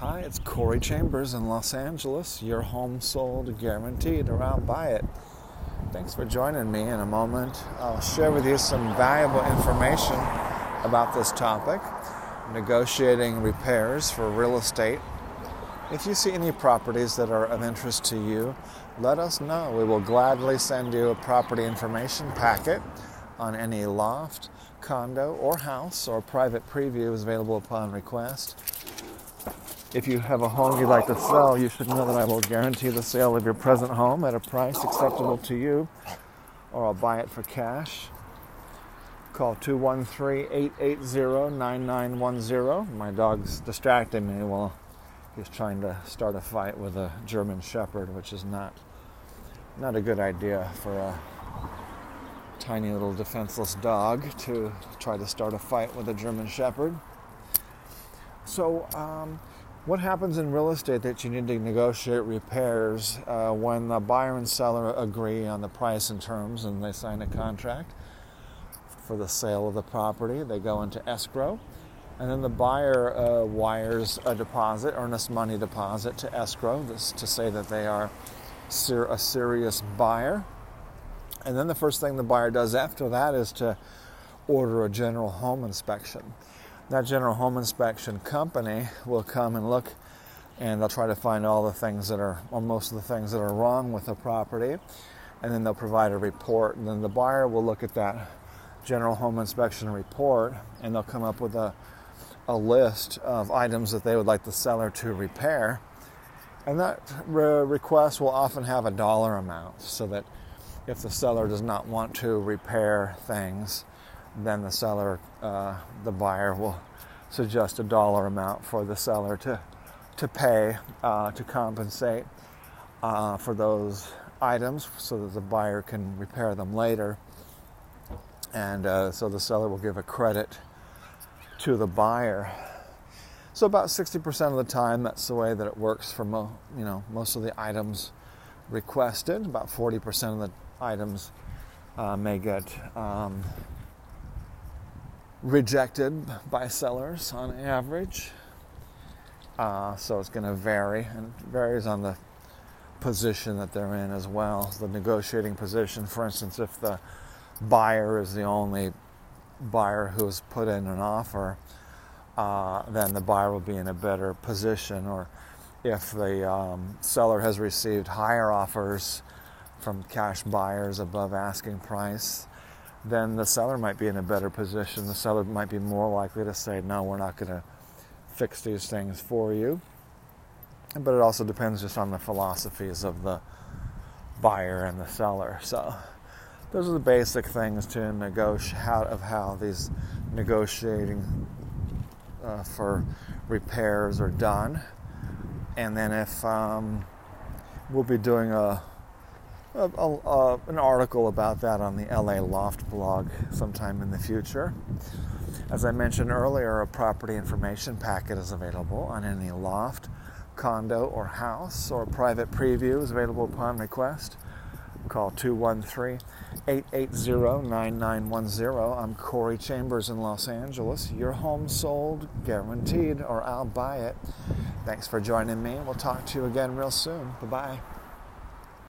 Hi, it's Corey Chambers in Los Angeles. Your home sold guaranteed, I'll buy it. Thanks for joining me. In a moment, I'll share with you some valuable information about this topic negotiating repairs for real estate. If you see any properties that are of interest to you, let us know. We will gladly send you a property information packet on any loft, condo, or house, or private preview is available upon request. If you have a home you'd like to sell, you should know that I will guarantee the sale of your present home at a price acceptable to you, or I'll buy it for cash. Call 213 880 9910. My dog's distracting me while he's trying to start a fight with a German Shepherd, which is not, not a good idea for a tiny little defenseless dog to try to start a fight with a German Shepherd. So, um, what happens in real estate that you need to negotiate repairs uh, when the buyer and seller agree on the price and terms and they sign a contract for the sale of the property? They go into escrow, and then the buyer uh, wires a deposit, earnest money deposit to escrow this, to say that they are ser- a serious buyer. And then the first thing the buyer does after that is to order a general home inspection that general home inspection company will come and look and they'll try to find all the things that are, or most of the things that are wrong with the property, and then they'll provide a report. And then the buyer will look at that general home inspection report and they'll come up with a, a list of items that they would like the seller to repair. And that re- request will often have a dollar amount so that if the seller does not want to repair things, then the seller, uh, the buyer will suggest a dollar amount for the seller to, to pay uh, to compensate uh, for those items so that the buyer can repair them later. And uh, so the seller will give a credit to the buyer. So about 60% of the time, that's the way that it works for mo- you know most of the items requested. About 40% of the items uh, may get um, rejected by sellers on average. Uh, so it's going to vary and varies on the position that they're in as well. The negotiating position, for instance, if the buyer is the only buyer who's put in an offer, uh, then the buyer will be in a better position. Or if the um, seller has received higher offers from cash buyers above asking price, then the seller might be in a better position. The seller might be more likely to say, no, we're not going to fix these things for you. But it also depends just on the philosophies of the buyer and the seller. So those are the basic things to negotiate how, of how these negotiating uh, for repairs are done. And then if um, we'll be doing a a, a, an article about that on the LA Loft blog sometime in the future. As I mentioned earlier, a property information packet is available on any loft, condo, or house, or private preview is available upon request. Call 213 880 9910. I'm Corey Chambers in Los Angeles. Your home sold, guaranteed, or I'll buy it. Thanks for joining me. We'll talk to you again real soon. Bye bye.